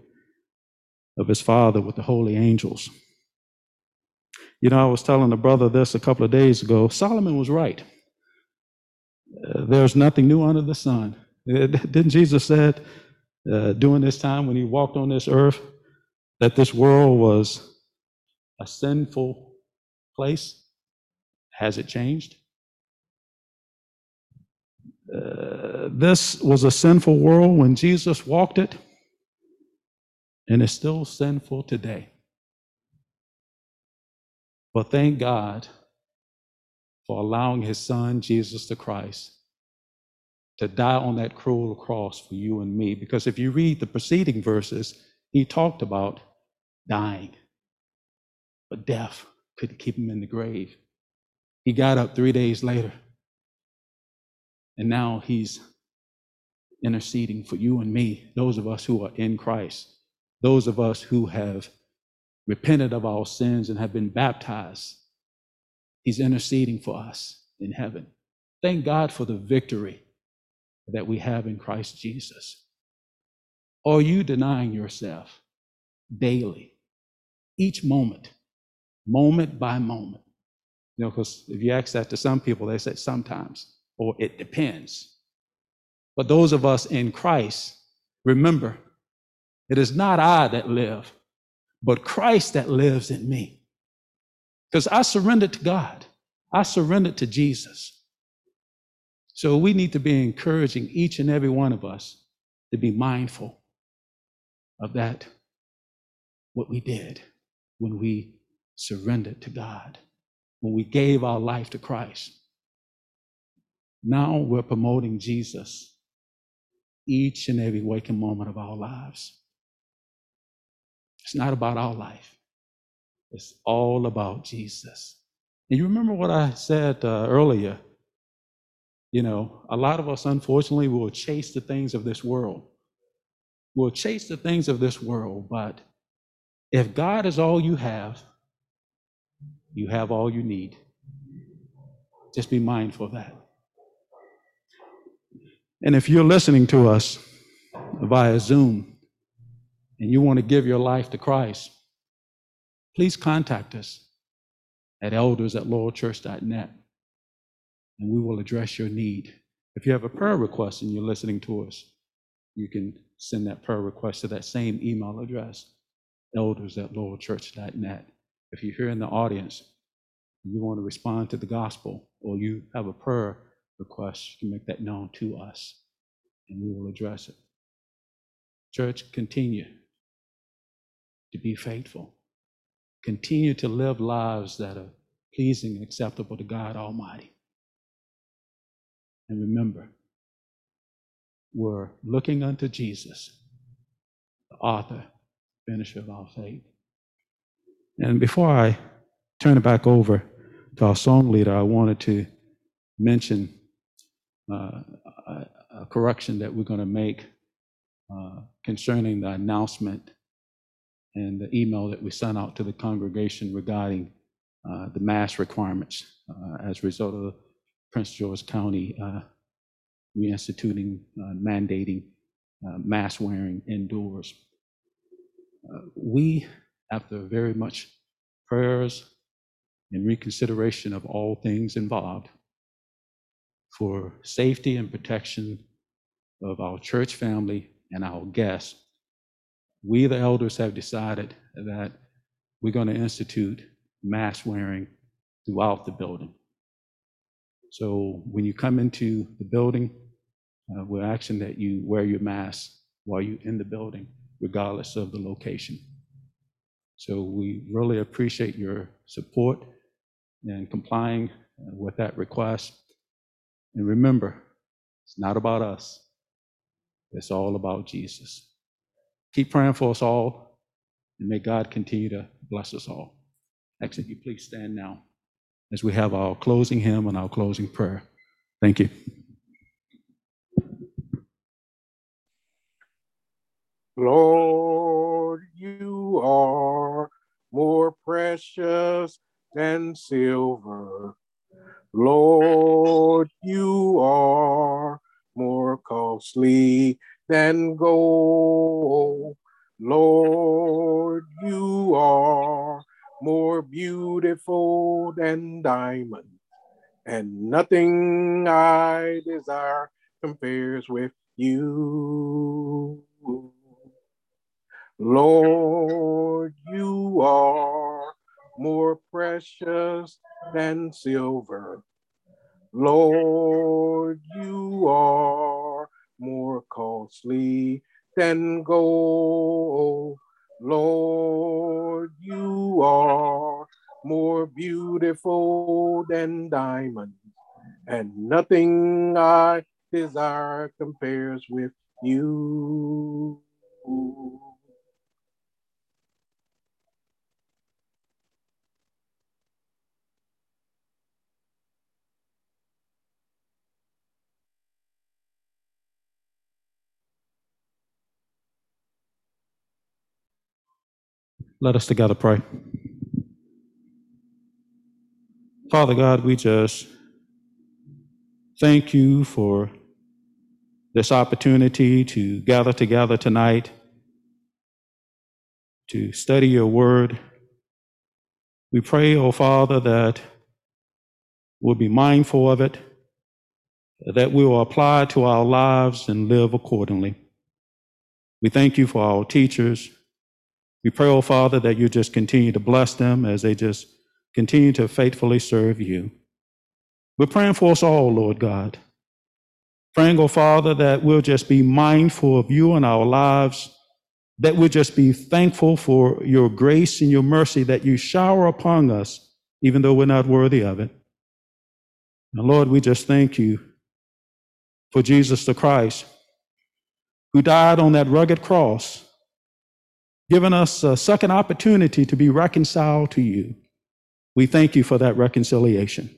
of his Father with the holy angels. You know, I was telling a brother this a couple of days ago. Solomon was right. Uh, there's nothing new under the sun. Uh, Didn't Jesus said uh, during this time when he walked on this earth that this world was a sinful place? Has it changed? Uh, this was a sinful world when Jesus walked it, and it's still sinful today. But thank God for allowing his son, Jesus the Christ, to die on that cruel cross for you and me. Because if you read the preceding verses, he talked about dying, but death couldn't keep him in the grave. He got up three days later, and now he's interceding for you and me, those of us who are in Christ, those of us who have repented of our sins and have been baptized. He's interceding for us in heaven. Thank God for the victory that we have in Christ Jesus. Are you denying yourself daily, each moment, moment by moment? You know, because if you ask that to some people, they say sometimes, or it depends. But those of us in Christ, remember, it is not I that live, but Christ that lives in me. Because I surrendered to God, I surrendered to Jesus. So we need to be encouraging each and every one of us to be mindful of that, what we did when we surrendered to God, when we gave our life to Christ. Now we're promoting Jesus each and every waking moment of our lives. It's not about our life, it's all about Jesus. And you remember what I said uh, earlier? You know, a lot of us, unfortunately, will chase the things of this world. We'll chase the things of this world, but if God is all you have, you have all you need. Just be mindful of that. And if you're listening to us via Zoom and you want to give your life to Christ, please contact us at elders at loyalchurch.net and we will address your need. If you have a prayer request and you're listening to us, you can send that prayer request to that same email address, elders at loyalchurch.net. If you're here in the audience, and you want to respond to the gospel, or you have a prayer request, you can make that known to us, and we will address it. Church, continue to be faithful. Continue to live lives that are pleasing and acceptable to God Almighty. And remember, we're looking unto Jesus, the author, finisher of our faith. And before I turn it back over to our song leader, I wanted to mention uh, a, a correction that we're going to make uh, concerning the announcement and the email that we sent out to the congregation regarding uh, the mask requirements uh, as a result of Prince George County uh, reinstituting, uh, mandating uh, mask wearing indoors. Uh, we, after very much prayers and reconsideration of all things involved, for safety and protection of our church family and our guests, we, the elders, have decided that we're going to institute mask wearing throughout the building. So when you come into the building, uh, we're asking that you wear your mask while you're in the building, regardless of the location. So we really appreciate your support and complying uh, with that request. And remember, it's not about us. It's all about Jesus. Keep praying for us all, and may God continue to bless us all. Actually, you please stand now as we have our closing hymn and our closing prayer. Thank you. Lord, you are more precious than silver. Lord, you are more costly than gold. Diamond, and nothing I desire compares with you. Lord, you are more precious than silver. Lord, you are more costly than gold. Lord, you are more beautiful than diamonds, and nothing I desire compares with you. Let us together pray. Father God, we just thank you for this opportunity to gather together tonight to study your word. We pray, oh Father, that we'll be mindful of it, that we will apply it to our lives and live accordingly. We thank you for our teachers. We pray, oh Father, that you just continue to bless them as they just continue to faithfully serve you. We're praying for us all, Lord God. Praying, oh Father, that we'll just be mindful of you in our lives, that we'll just be thankful for your grace and your mercy that you shower upon us, even though we're not worthy of it. And Lord, we just thank you for Jesus the Christ, who died on that rugged cross, giving us a second opportunity to be reconciled to you. We thank you for that reconciliation.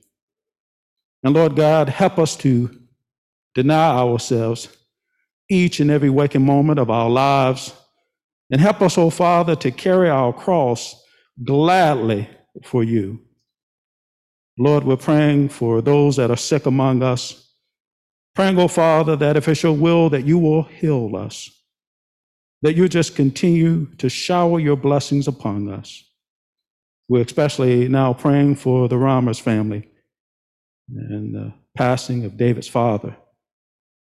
And Lord God, help us to deny ourselves each and every waking moment of our lives. And help us, oh Father, to carry our cross gladly for you. Lord, we're praying for those that are sick among us. Praying, oh Father, that if it's your will, that you will heal us, that you just continue to shower your blessings upon us. We're especially now praying for the Ramos family and the passing of David's father.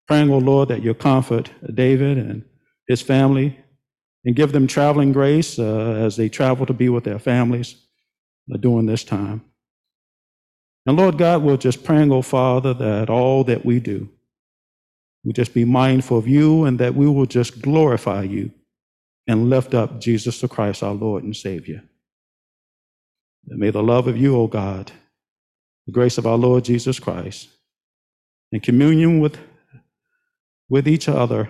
Praying, oh Lord, that you comfort David and his family and give them traveling grace uh, as they travel to be with their families uh, during this time. And Lord God, we're just praying, oh Father, that all that we do, we just be mindful of you and that we will just glorify you and lift up Jesus the Christ, our Lord and Savior. And may the love of you, O God, the grace of our Lord Jesus Christ, and communion with, with each other,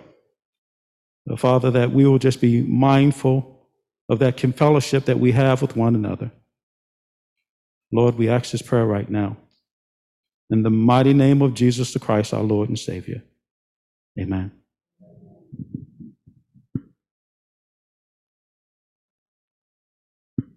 uh, Father, that we will just be mindful of that fellowship that we have with one another. Lord, we ask this prayer right now. In the mighty name of Jesus the Christ, our Lord and Savior. Amen.